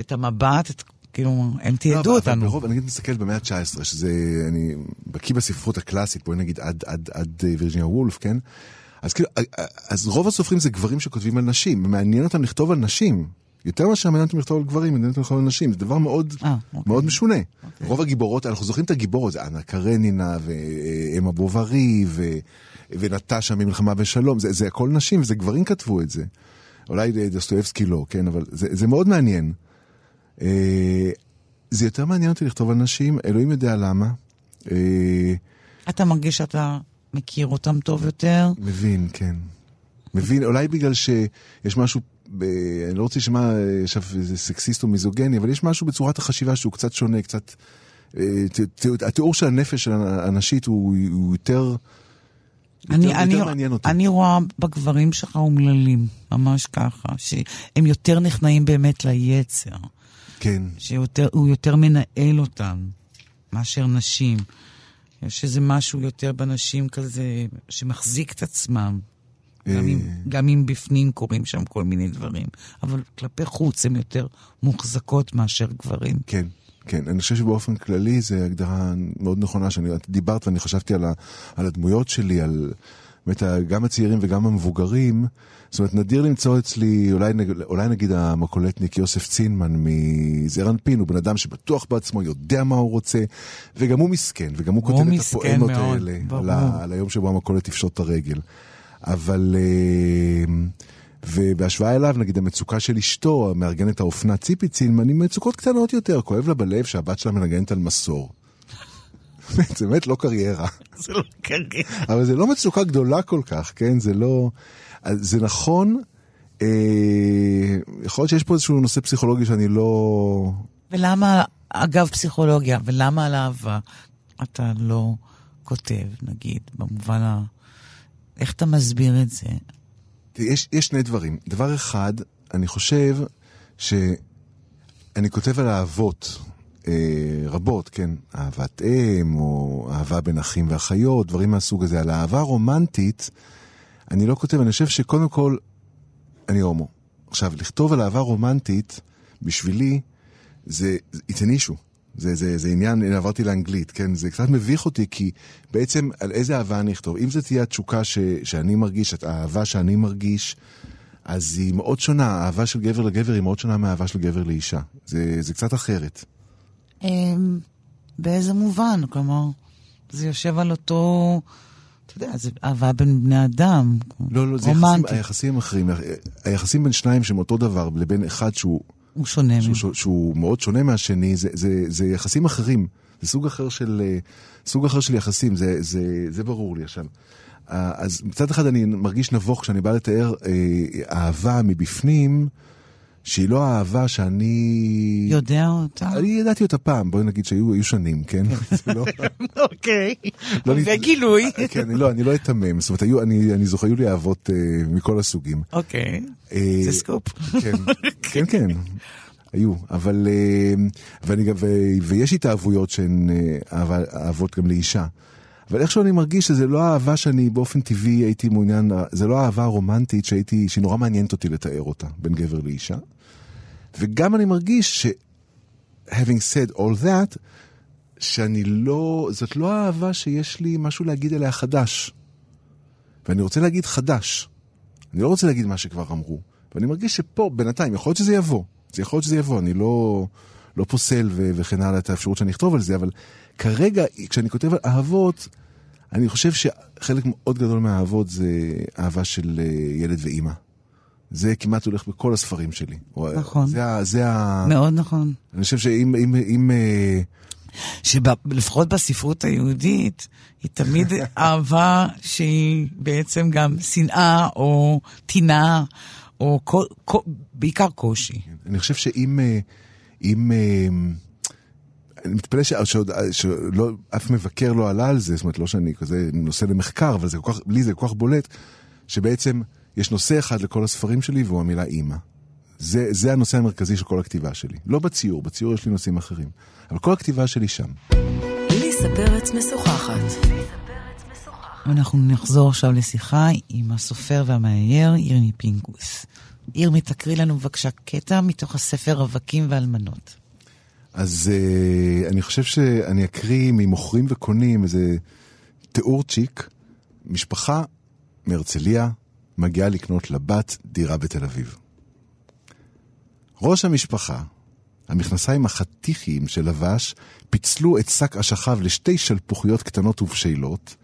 את המבט, את... כאילו, הם תיעדו לא, אותנו. ברוב, אני מסתכל במאה ה-19, שזה, אני בקיא בספרות הקלאסית, בואי נגיד עד, עד, עד אה, וירג'יניה וולף, כן? אז כאילו, אה, אה, אז רוב הסופרים זה גברים שכותבים על נשים, מעניין אותם לכתוב על נשים. יותר מאשר מעניין אותם לכתוב על גברים, מעניין אותם לכתוב על נשים, זה דבר מאוד, 아, אוקיי. מאוד משונה. אוקיי. רוב הגיבורות, אנחנו זוכרים את הגיבורות, זה אנה קרנינה ואמה בוברי ונטשה ממלחמה ושלום, זה, זה הכל נשים, וזה גברים כתבו את זה. אולי דסטויבסקי לא, כן, אבל זה, זה מאוד מעניין. אה, זה יותר מעניין אותי לכתוב על נשים, אלוהים יודע למה. אה, אתה מרגיש שאתה מכיר אותם טוב יותר? מבין, כן. מבין, אולי בגלל שיש משהו, ב... אני לא רוצה לשמוע עכשיו איזה סקסיסט או מיזוגני, אבל יש משהו בצורת החשיבה שהוא קצת שונה, קצת... אה, התיאור של הנפש הנשית הוא, הוא יותר... אני, יותר, אני, יותר מעניין אותי. אני רואה בגברים שלך אומללים, ממש ככה, שהם יותר נכנעים באמת ליצר. כן. שהוא יותר מנהל אותם מאשר נשים. יש איזה משהו יותר בנשים כזה שמחזיק את עצמם. גם אם, אה. גם אם בפנים קורים שם כל מיני דברים. אבל כלפי חוץ הן יותר מוחזקות מאשר גברים. כן. כן, אני חושב שבאופן כללי זו הגדרה מאוד נכונה, שאני דיברת ואני חשבתי על, ה, על הדמויות שלי, על באמת גם הצעירים וגם המבוגרים. זאת אומרת, נדיר למצוא אצלי, אולי, אולי נגיד המקולטניק יוסף צינמן מזעיר אנפין, הוא בן אדם שבטוח בעצמו, יודע מה הוא רוצה, וגם הוא מסכן, וגם הוא כותב את הפואמות האלה, על, ה, על היום שבו המקולט תפשוט את הרגל. אבל... Uh, ובהשוואה אליו, נגיד המצוקה של אשתו, מארגנת האופנה ציפי צילמן, עם מצוקות קטנות יותר. כואב לה בלב שהבת שלה מנגנת על מסור. (laughs) זה באמת לא קריירה. (laughs) זה לא קריירה. אבל זה לא מצוקה גדולה כל כך, כן? זה לא... זה נכון, אה, יכול להיות שיש פה איזשהו נושא פסיכולוגי שאני לא... ולמה, אגב פסיכולוגיה, ולמה על אהבה אתה לא כותב, נגיד, במובן ה... איך אתה מסביר את זה? יש, יש שני דברים. דבר אחד, אני חושב שאני כותב על אהבות אה, רבות, כן? אהבת אם, או אהבה בין אחים ואחיות, דברים מהסוג הזה. על אהבה רומנטית, אני לא כותב, אני חושב שקודם כל, אני הומו. עכשיו, לכתוב על אהבה רומנטית, בשבילי, זה, it's an issue. זה, זה, זה עניין, הנה עברתי לאנגלית, כן? זה קצת מביך אותי, כי בעצם על איזה אהבה אני אכתוב. אם זו תהיה התשוקה ש, שאני מרגיש, האהבה שאני מרגיש, אז היא מאוד שונה, האהבה של גבר לגבר היא מאוד שונה מהאהבה של גבר לאישה. זה, זה קצת אחרת. אמ, באיזה מובן? כלומר, זה יושב על אותו... אתה יודע, זה אהבה בין בני אדם. לא, לא, זה יחסים, היחסים אחרים. היחסים בין שניים שהם אותו דבר, לבין אחד שהוא הוא שונה. שהוא, שהוא, שהוא מאוד שונה מהשני, זה, זה, זה יחסים אחרים. זה סוג אחר של, אה, סוג אחר של יחסים, זה, זה, זה ברור לי עכשיו. אז מצד אחד אני מרגיש נבוך כשאני בא לתאר אה, אהבה מבפנים, שהיא לא האהבה שאני... יודע אותה? אני ידעתי אותה פעם, בואי נגיד שהיו שנים, כן? (laughs) לא- (laughs) אוקיי, וגילוי. כן, לא, אני לא אתמם. זאת אומרת, אני זוכר, היו לי אהבות אה, מכל הסוגים. אוקיי, זה סקופ. כן, (laughs) כן, כן. היו, אבל... אה, ואני גם, ויש התאהבויות שהן אה, אהבות גם לאישה. אבל איכשהו אני מרגיש שזה לא אהבה שאני באופן טבעי הייתי מעוניין, זה לא אהבה רומנטית שהייתי, שהיא נורא מעניינת אותי לתאר אותה, בין גבר לאישה. וגם אני מרגיש ש... having said all that, שאני לא, זאת לא אהבה שיש לי משהו להגיד עליה חדש. ואני רוצה להגיד חדש. אני לא רוצה להגיד מה שכבר אמרו. ואני מרגיש שפה, בינתיים, יכול להיות שזה יבוא. זה יכול להיות שזה יבוא, אני לא, לא פוסל ו- וכן הלאה את האפשרות שאני אכתוב על זה, אבל כרגע, כשאני כותב על אהבות, אני חושב שחלק מאוד גדול מהאהבות זה אהבה של אה, ילד ואימא. זה כמעט הולך בכל הספרים שלי. נכון. זה, זה ה... מאוד נכון. אני חושב שאם... אם, אם, אה, שלפחות בספרות היהודית, היא תמיד (laughs) אהבה שהיא בעצם גם שנאה או טינה, או כל, כל, בעיקר קושי. אני חושב שאם... אה, אם, אני מתפלא שלא, אף מבקר לא עלה על זה, זאת אומרת, לא שאני כזה נושא למחקר, אבל זה כל כך, לי זה כל כך בולט, שבעצם יש נושא אחד לכל הספרים שלי, והוא המילה אימא. זה, זה הנושא המרכזי של כל הכתיבה שלי. לא בציור, בציור יש לי נושאים אחרים. אבל כל הכתיבה שלי שם. ליסה פרץ משוחחת. אנחנו נחזור עכשיו לשיחה עם הסופר והמאייר ירמי פינקוס. ירמי, תקריא לנו בבקשה קטע מתוך הספר רווקים ואלמנות. אז uh, אני חושב שאני אקריא ממוכרים וקונים איזה תיאורצ'יק, משפחה מהרצליה, מגיעה לקנות לבת דירה בתל אביב. ראש המשפחה, המכנסיים החתיכיים שלבש, פיצלו את שק אשכיו לשתי שלפוחיות קטנות ובשלות,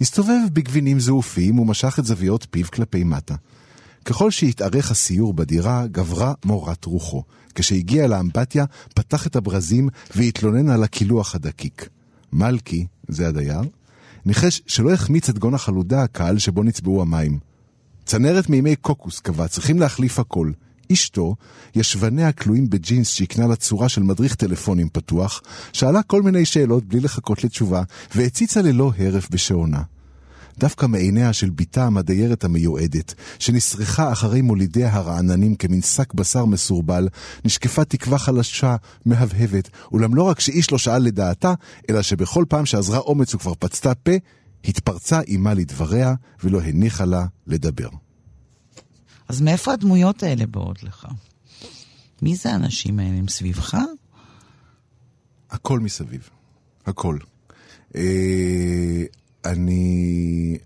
הסתובב בגבינים זעופים ומשך את זוויות פיו כלפי מטה. ככל שהתארך הסיור בדירה, גברה מורת רוחו. כשהגיע לאמבטיה, פתח את הברזים והתלונן על הקילוח הדקיק. מלכי, זה הדייר, ניחש שלא החמיץ את גון החלודה הקל שבו נצבעו המים. צנרת מימי קוקוס קבע, צריכים להחליף הכל. אשתו, ישבניה כלואים בג'ינס שהקנה לה צורה של מדריך טלפונים פתוח, שאלה כל מיני שאלות בלי לחכות לתשובה, והציצה ללא הרף בשעונה. דווקא מעיניה של בתה המדיירת המיועדת, שנסרחה אחרי מולידיה הרעננים כמין שק בשר מסורבל, נשקפה תקווה חלשה, מהבהבת, אולם לא רק שאיש לא שאל לדעתה, אלא שבכל פעם שאזרה אומץ וכבר פצתה פה, התפרצה אימה לדבריה, ולא הניחה לה לדבר. אז מאיפה הדמויות האלה באות לך? מי זה האנשים האלה? הם סביבך? הכל מסביב. הכל. אה, אני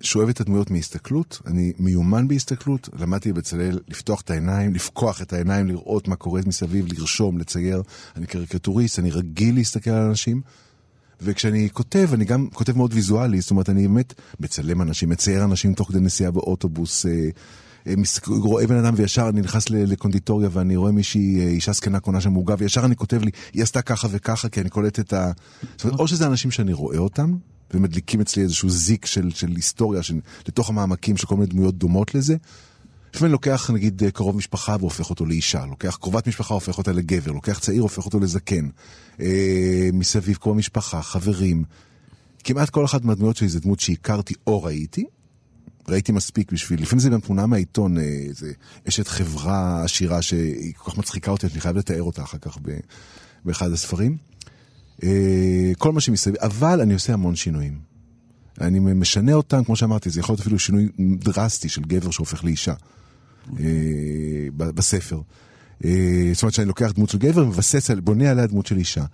שואב את הדמויות מהסתכלות, אני מיומן בהסתכלות, למדתי בבצלאל לפתוח את העיניים, לפקוח את העיניים, לראות מה קורה מסביב, לרשום, לצייר. אני קריקטוריסט, אני רגיל להסתכל על אנשים. וכשאני כותב, אני גם כותב מאוד ויזואלי, זאת אומרת, אני באמת מצלם אנשים, מצייר אנשים תוך כדי נסיעה באוטובוס, אה, אה, רואה בן אדם וישר אני נכנס לקונדיטוריה ואני רואה מישהי, אה, אישה זקנה קונה שם עוגה, וישר אני כותב לי, היא עשתה ככה וככה, כי אני קולט את ה... זאת אומרת, או שזה אנשים שאני רואה אותם, ומדליקים אצלי איזשהו זיק של, של היסטוריה, של, לתוך המעמקים של כל מיני דמויות דומות לזה. לפעמים לוקח נגיד קרוב משפחה והופך אותו לאישה, לוקח קרובת משפחה והופך אותה לגבר, לוקח צעיר והופך אותו לזקן. אה, מסביב קרוב משפחה, חברים. כמעט כל אחת מהדמויות שלי זה דמות שהכרתי או ראיתי. ראיתי מספיק בשביל, לפעמים זה גם תמונה מהעיתון, איזה אה, אשת חברה עשירה שהיא כל כך מצחיקה אותי, אני חייב לתאר אותה אחר כך באחד הספרים. אה, כל מה שמסביב, אבל אני עושה המון שינויים. אני משנה אותם, כמו שאמרתי, זה יכול להיות אפילו שינוי דרסטי של גבר שהופך לאישה. אה, בספר. אה, זאת אומרת שאני לוקח דמות של גבר ומבסס, בונה עליה דמות של אישה.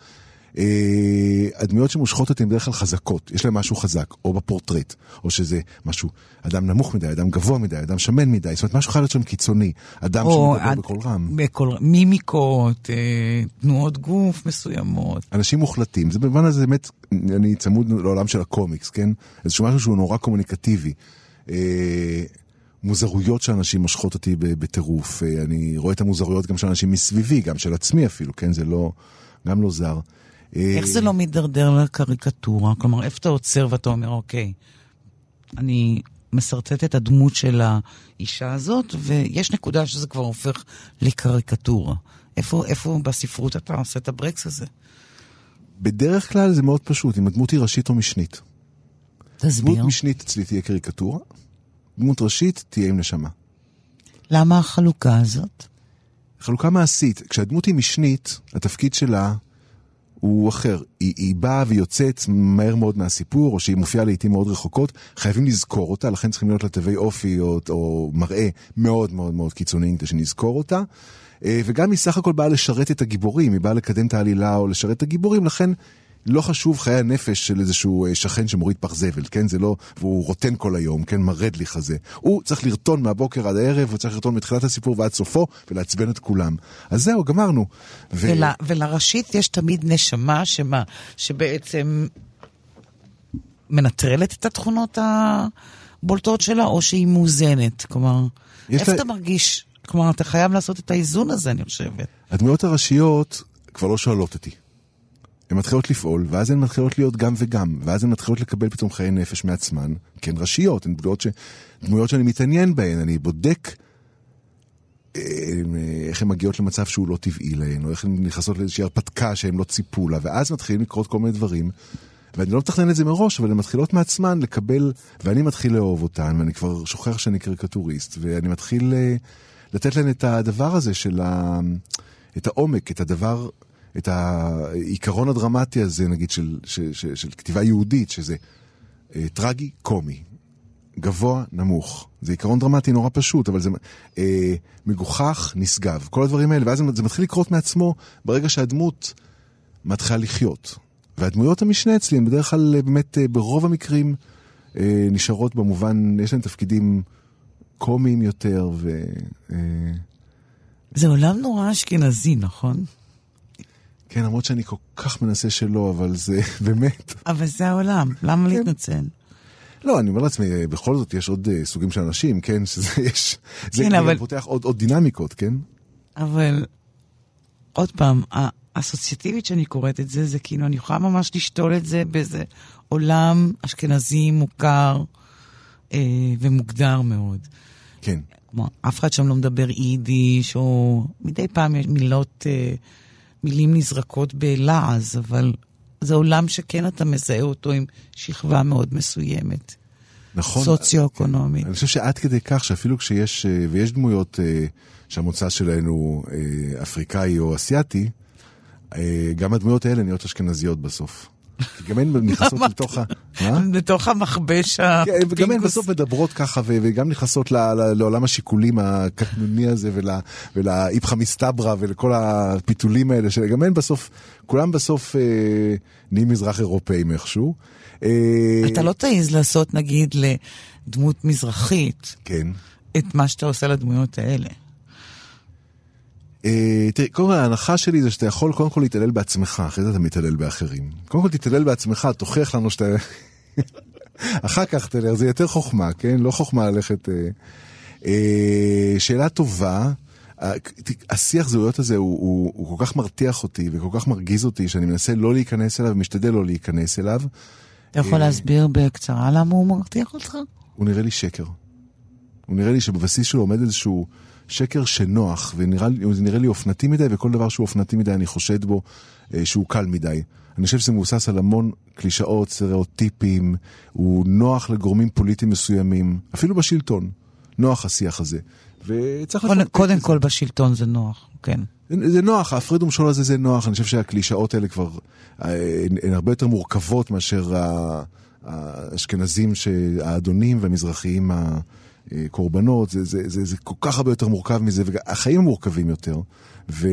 אה, הדמויות שמושכות אותי הן בדרך כלל חזקות, יש להן משהו חזק, או בפורטרט, או שזה משהו, אדם נמוך מדי, אדם גבוה מדי, אדם שמן מדי, זאת אומרת משהו חייב להיות שם קיצוני, אדם שמדבר בקול רם. בקול, מימיקות, תנועות גוף מסוימות. אנשים מוחלטים, זה במובן הזה באמת, אני צמוד לעולם של הקומיקס, כן? איזשהו משהו שהוא נורא קומוניקטיבי. מוזרויות של אנשים מושכות אותי בטירוף. אה, אני רואה את המוזרויות גם של אנשים מסביבי, גם של עצמי אפילו, כן? זה לא, גם לא זר. אה, איך זה לא מידרדר לקריקטורה? כלומר, איפה אתה עוצר ואתה אומר, אוקיי, אני משרטט את הדמות של האישה הזאת, ויש נקודה שזה כבר הופך לקריקטורה. איפה, איפה בספרות אתה עושה את הברקס הזה? בדרך כלל זה מאוד פשוט, אם הדמות היא ראשית או משנית. תסביר. דמות משנית אצלי תהיה קריקטורה, דמות ראשית תהיה עם נשמה. למה החלוקה הזאת? חלוקה מעשית. כשהדמות היא משנית, התפקיד שלה הוא אחר. היא, היא באה ויוצאת מהר מאוד מהסיפור, או שהיא מופיעה לעיתים מאוד רחוקות, חייבים לזכור אותה, לכן צריכים להיות לה תווי אופי או, או מראה מאוד מאוד מאוד קיצוניים כדי שנזכור אותה. אה, וגם היא סך הכל באה לשרת את הגיבורים, היא באה לקדם את העלילה או לשרת את הגיבורים, לכן לא חשוב חיי הנפש של איזשהו אה, שכן שמוריד פח זבל, כן? זה לא, והוא רוטן כל היום, כן? מרד לי חזה. הוא צריך לרטון מהבוקר עד הערב, הוא צריך לרטון מתחילת הסיפור ועד סופו, ולעצבן את כולם. אז זהו, גמרנו. ו... ול, ולראשית יש תמיד נשמה שמה, שבעצם מנטרלת את התכונות הבולטות שלה, או שהיא מאוזנת? כלומר, איפה לה... אתה מרגיש? כלומר, אתה חייב לעשות את האיזון הזה, אני חושבת. הדמויות הראשיות כבר לא שואלות אותי. הן מתחילות לפעול, ואז הן מתחילות להיות גם וגם, ואז הן מתחילות לקבל פתאום חיי נפש מעצמן, כן ראשיות, הן דמויות, ש... דמויות שאני מתעניין בהן, אני בודק אה, איך הן מגיעות למצב שהוא לא טבעי להן, או איך הן נכנסות לאיזושהי הרפתקה שהן לא ציפו לה, ואז מתחילים לקרות כל מיני דברים, ואני לא מתכנן את זה מראש, אבל הן מתחילות מעצמן לקבל, ואני מתחיל לאהוב אותן, ואני כבר שוכח שאני קריקטוריסט, ואני מתחיל אה, לתת להן את הדבר הזה של ה... את העומק, את הדבר... את העיקרון הדרמטי הזה, נגיד, של, של, של, של כתיבה יהודית, שזה אה, טרגי, קומי, גבוה, נמוך. זה עיקרון דרמטי נורא פשוט, אבל זה אה, מגוחך, נשגב. כל הדברים האלה, ואז זה מתחיל לקרות מעצמו ברגע שהדמות מתחילה לחיות. והדמויות המשנה אצלי הן בדרך כלל אה, באמת אה, ברוב המקרים אה, נשארות במובן, יש להן תפקידים קומיים יותר ו... אה... זה עולם נורא אשכנזי, נכון? כן, למרות שאני כל כך מנסה שלא, אבל זה (laughs) באמת. אבל זה העולם, למה כן. להתנצל? לא, אני אומר לעצמי, בכל זאת יש עוד uh, סוגים של אנשים, כן? (laughs) שזה יש... זה כן, אבל... פותח עוד, עוד דינמיקות, כן? אבל עוד פעם, האסוציאטיבית שאני קוראת את זה, זה כאילו, אני יכולה ממש לשתול את זה באיזה עולם אשכנזי מוכר אה, ומוגדר מאוד. כן. כלומר, אף אחד שם לא מדבר יידיש, או מדי פעם יש מילות... אה, מילים נזרקות בלעז, אבל זה עולם שכן אתה מזהה אותו עם שכבה מאוד מסוימת. נכון. סוציו-אקונומית. אני חושב שעד כדי כך שאפילו כשיש, אה, ויש דמויות אה, שהמוצא שלהן הוא אה, אפריקאי או אסיאתי, גם הדמויות האלה נהיות אשכנזיות בסוף. כי גם הן נכנסות לתוך ה... לתוך המכבש הפינקוס. כן, וגם הן בסוף מדברות ככה, וגם נכנסות לעולם השיקולים הקטנוני הזה, ולאיפכא מסתברא, ולכל הפיתולים האלה, שגם הן בסוף, כולם בסוף נהיים מזרח אירופאים איכשהו. אה, אתה לא תעז לעשות, נגיד, לדמות מזרחית, כן. את מה שאתה עושה לדמויות האלה. אה, תראי, קודם כל ההנחה שלי זה שאתה יכול קודם כל להתעלל בעצמך, אחרי זה אתה מתעלל באחרים. קודם כל תתעלל בעצמך, תוכיח לנו שאתה... (laughs) אחר כך תלך, זה יותר חוכמה, כן? לא חוכמה ללכת... אה, שאלה טובה. השיח זהויות הזה הוא, הוא, הוא כל כך מרתיח אותי וכל כך מרגיז אותי שאני מנסה לא להיכנס אליו ומשתדל לא להיכנס אליו. אתה יכול להסביר בקצרה למה הוא מרתיח אותך? הוא נראה לי שקר. הוא נראה לי שבבסיס שלו עומד איזשהו שקר שנוח, וזה נראה לי אופנתי מדי, וכל דבר שהוא אופנתי מדי אני חושד בו אה, שהוא קל מדי. אני חושב שזה מבוסס על המון קלישאות, סטריאוטיפים, הוא נוח לגורמים פוליטיים מסוימים, אפילו בשלטון. נוח השיח הזה. וצריך קודם, קודם כל בשלטון זה נוח, כן. זה נוח, ההפרד ומשול הזה זה נוח, אני חושב שהקלישאות האלה כבר אה, הן הרבה יותר מורכבות מאשר האשכנזים, האדונים והמזרחיים הקורבנות, זה, זה, זה, זה כל כך הרבה יותר מורכב מזה, והחיים מורכבים יותר. ו...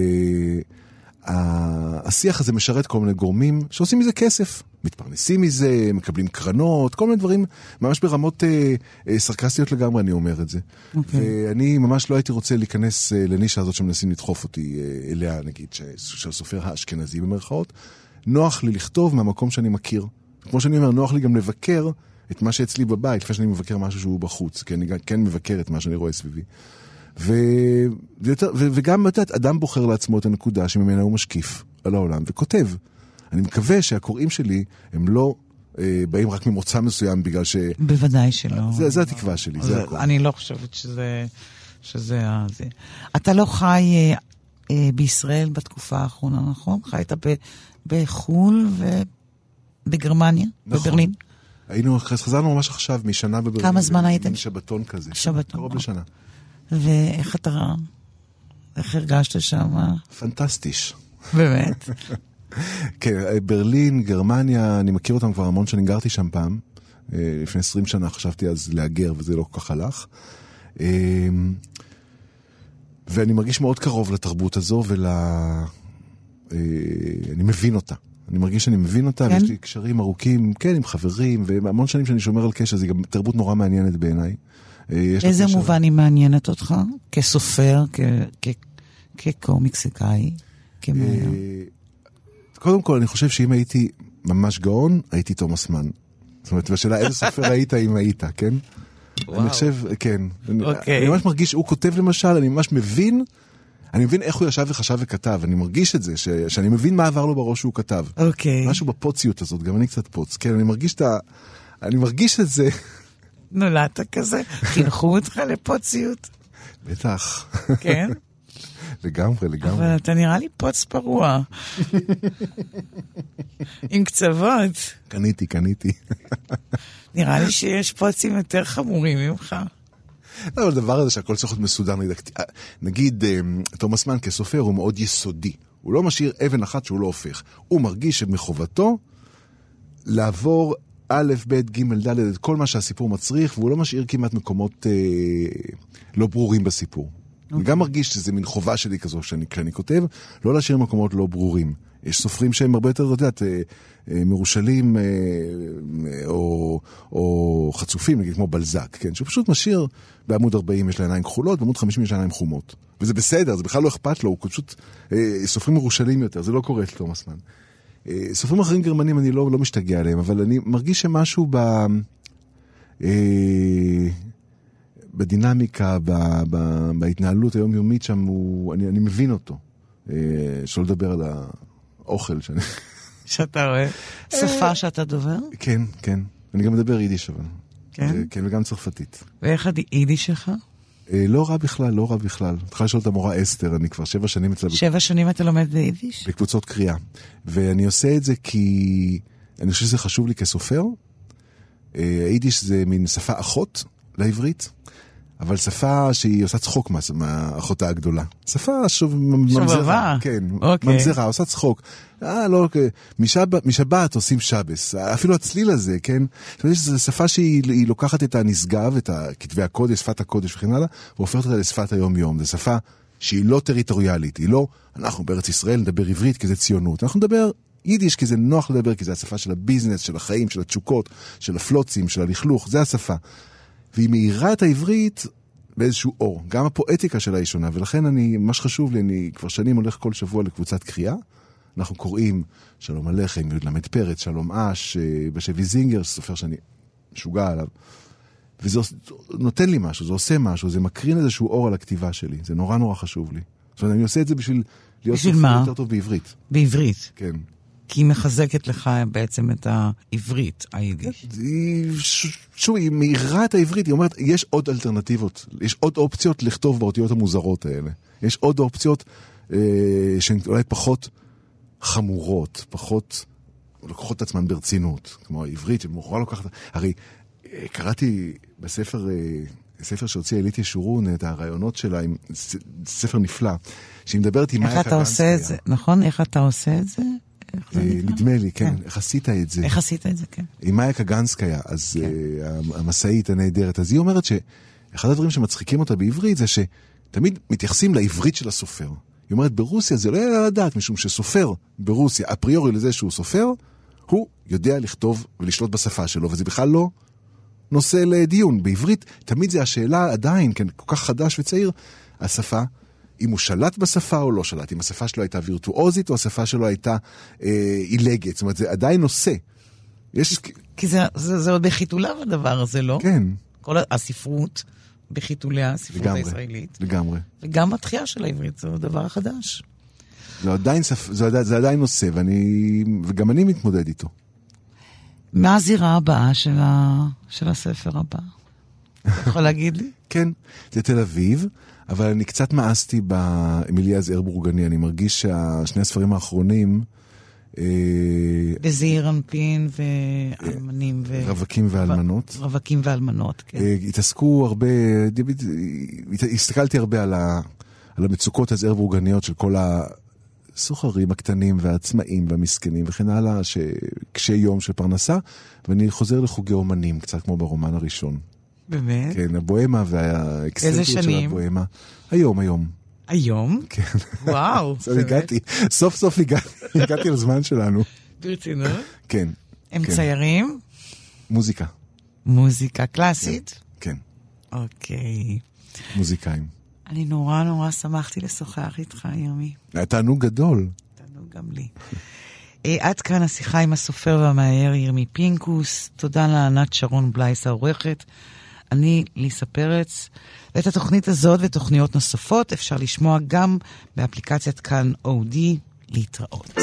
השיח הזה משרת כל מיני גורמים שעושים מזה כסף, מתפרנסים מזה, מקבלים קרנות, כל מיני דברים, ממש ברמות אה, אה, סרקסטיות לגמרי אני אומר את זה. Okay. אוקיי. ואני ממש לא הייתי רוצה להיכנס אה, לנישה הזאת שמנסים לדחוף אותי אה, אליה, נגיד, של הסופר האשכנזי במרכאות. נוח לי לכתוב מהמקום שאני מכיר. כמו שאני אומר, נוח לי גם לבקר את מה שאצלי בבית, לפני שאני מבקר משהו שהוא בחוץ, כי אני כן מבקר את מה שאני רואה סביבי. ו... ויותר, ו... וגם, את יודעת, אדם בוחר לעצמו את הנקודה שממנה הוא משקיף על העולם וכותב. אני מקווה שהקוראים שלי הם לא אה, באים רק ממוצא מסוים בגלל ש... בוודאי שלא. זה, זה התקווה שלי, זה, זה הכול. אני לא חושבת שזה... שזה זה. אתה לא חי אה, אה, בישראל בתקופה האחרונה, נכון? חיית ב, בחו"ל ובגרמניה, נכון. בברלין. היינו, חזרנו ממש עכשיו, משנה בברלין. כמה זמן הייתם? שבתון כזה. שבתון. קרוב לשנה. ואיך אתה, איך הרגשת שם? פנטסטיש. באמת? (laughs) כן, ברלין, גרמניה, אני מכיר אותם כבר המון שנים, גרתי שם פעם. אה, לפני 20 שנה חשבתי אז להגר וזה לא כל כך הלך. אה, ואני מרגיש מאוד קרוב לתרבות הזו ול... אה, אני מבין אותה. אני מרגיש שאני מבין אותה, כן? ויש לי קשרים ארוכים, כן, עם חברים, והמון שנים שאני שומר על קשר, זו גם תרבות נורא מעניינת בעיניי. איזה מובן היא מעניינת אותך? כסופר, כקומיקסיקאי, כמאייר? קודם כל, אני חושב שאם הייתי ממש גאון, הייתי תומאס מן. זאת אומרת, בשאלה איזה (laughs) סופר היית אם היית, כן? וואו. אני חושב, כן. אוקיי. אני ממש מרגיש, הוא כותב למשל, אני ממש מבין, אני מבין איך הוא ישב וחשב וכתב, אני מרגיש את זה, ש, שאני מבין מה עבר לו בראש שהוא כתב. אוקיי. משהו בפוציות הזאת, גם אני קצת פוץ. כן, אני מרגיש את ה... אני מרגיש את זה. (laughs) נולדת כזה? חינכו אותך לפוציות? בטח. כן? (laughs) לגמרי, לגמרי. אבל אתה נראה לי פוץ פרוע. (laughs) עם קצוות. קניתי, קניתי. נראה לי שיש פוצים יותר חמורים ממך. לא, אבל הדבר הזה שהכל צריך להיות מסודר, נגיד, אה, תומאס מן כסופר הוא מאוד יסודי. הוא לא משאיר אבן אחת שהוא לא הופך. הוא מרגיש שמחובתו לעבור א', ב', ג', ד', את כל מה שהסיפור מצריך, והוא לא משאיר כמעט מקומות אה, לא ברורים בסיפור. Okay. אני גם מרגיש שזה מין חובה שלי כזו שאני, כשאני כותב, לא להשאיר מקומות לא ברורים. יש סופרים שהם הרבה יותר, את יודעת, אה, אה, מרושלים אה, או, או חצופים, נגיד כמו בלזק, כן? שהוא פשוט משאיר, בעמוד 40 יש לה עיניים כחולות, בעמוד 50 יש לה עיניים חומות. וזה בסדר, זה בכלל לא אכפת לו, הוא פשוט סופרים מרושלים יותר, זה לא קורה אצל תומאס מן. סופרים אחרים גרמנים אני לא, לא משתגע עליהם, אבל אני מרגיש שמשהו ב... בדינמיקה, ב, ב, בהתנהלות היומיומית שם, הוא, אני, אני מבין אותו. אה, שלא לדבר על האוכל שאני... שאתה רואה? שפה שאתה דובר? כן, כן. אני גם מדבר יידיש אבל. כן? כן, וגם צרפתית. ואיך היידיש שלך? אה, לא רע בכלל, לא רע בכלל. יכולה לשאול את המורה אסתר, אני כבר שבע שנים אצלה. שבע שנים אתה לומד ביידיש? בקבוצות קריאה. ואני עושה את זה כי אני חושב שזה חשוב לי כסופר. אה, היידיש זה מין שפה אחות לעברית. אבל שפה שהיא עושה צחוק מהאחותה הגדולה. שפה שוב, ממזרה. כן, אוקיי. ממזרה, עושה צחוק. אה, לא, אוקיי. משבת, משבת עושים שבס. אפילו הצליל הזה, כן? זאת אומרת, זו שפה שהיא היא לוקחת את הנשגב, את כתבי הקודש, שפת הקודש וכן הלאה, והופכת אותה לשפת היום-יום. זו שפה שהיא לא טריטוריאלית, היא לא, אנחנו בארץ ישראל נדבר עברית כי זה ציונות. אנחנו נדבר יידיש כי זה נוח לדבר, כי זה השפה של הביזנס, של החיים, של התשוקות, של הפלוצים, של הלכלוך, זה השפה. והיא מאירה את העברית באיזשהו אור. גם הפואטיקה שלה היא שונה, ולכן אני, מה שחשוב לי, אני כבר שנים הולך כל שבוע לקבוצת קריאה. אנחנו קוראים שלום הלחם, י"ל פרץ, שלום אש, אה, בשבי זינגר, סופר שאני משוגע עליו. וזה נותן לי משהו, זה עושה משהו, זה מקרין איזשהו אור על הכתיבה שלי. זה נורא נורא חשוב לי. זאת אומרת, אני עושה את זה בשביל להיות סופר? יותר טוב בעברית. בעברית. כן. כי היא מחזקת לך בעצם את העברית, היידיש. היא, ש- שוב, היא מאירה את העברית, היא אומרת, יש עוד אלטרנטיבות, יש עוד אופציות לכתוב באותיות המוזרות האלה. יש עוד אופציות אה, שהן אולי פחות חמורות, פחות לוקחות את עצמן ברצינות, כמו העברית, שמוכרחה לוקחת... הרי אה, קראתי בספר, אה, ספר שהוציאה עילית ישורון, את הרעיונות שלה, עם ספר נפלא, שהיא מדברת עם מאיה איך אתה עושה את זה, נכון? איך אתה עושה את זה? אה? נדמה לי, כן, כן. איך עשית את זה? איך עשית את זה, כן. עם מאיה קגנסקיה, אז כן. uh, המשאית הנהדרת, אז היא אומרת שאחד הדברים שמצחיקים אותה בעברית זה שתמיד מתייחסים לעברית של הסופר. היא אומרת, ברוסיה זה לא יעלה לדעת, משום שסופר ברוסיה, אפריורי לזה שהוא סופר, הוא יודע לכתוב ולשלוט בשפה שלו, וזה בכלל לא נושא לדיון. בעברית, תמיד זה השאלה עדיין, כן, כל כך חדש וצעיר, השפה, אם הוא שלט בשפה או לא שלט, אם השפה שלו הייתה וירטואוזית או השפה שלו הייתה אה, עילגת, זאת אומרת, זה עדיין נושא. יש, כי זה, זה, זה עוד בחיתוליו הדבר הזה, לא? כן, כל הספרות בחיתוליה, הספרות לגמרי, הישראלית. לגמרי. וגם התחייה של העברית, זה דבר חדש. זה עדיין. זה, עדיין, זה עדיין נושא, ואני, וגם אני מתמודד איתו. מה הזירה הבאה של, ה... של הספר הבא? אתה יכול להגיד לי? כן, זה תל אביב, אבל אני קצת מאסתי באמיליה זעיר בורגני, אני מרגיש ששני הספרים האחרונים, אה, בזעיר אנפין ואלמנים ו... רווקים ואלמנות, רווקים ואלמנות, כן. אה, התעסקו הרבה, הסתכלתי הרבה על, ה, על המצוקות הזעיר בורגניות של כל הסוחרים הקטנים והעצמאים והמסכנים וכן הלאה, שקשי יום של פרנסה, ואני חוזר לחוגי אומנים, קצת כמו ברומן הראשון. באמת? כן, הבוהמה והאקסטנטיות של? הבוהמה. היום, היום. היום? כן. וואו. (laughs) אז הגעתי, סוף סוף הגעתי, (laughs) הגעתי לזמן שלנו. ברצינות? (laughs) כן, הם כן. ציירים? מוזיקה, מוזיקה קלאסית? כן, אוקיי. מוזיקאים. אני נורא נורא שמחתי לשוחח איתך, יומי. היה תענוג גדול. תענוג גם לי. אה, עד כאן השיחה עם הסופר והמאייר ירמי פינקוס. תודה לענת שרון בלייס העורכת. אני ליסה פרץ. ואת התוכנית הזאת ותוכניות נוספות אפשר לשמוע גם באפליקציית כאן אודי להתראות.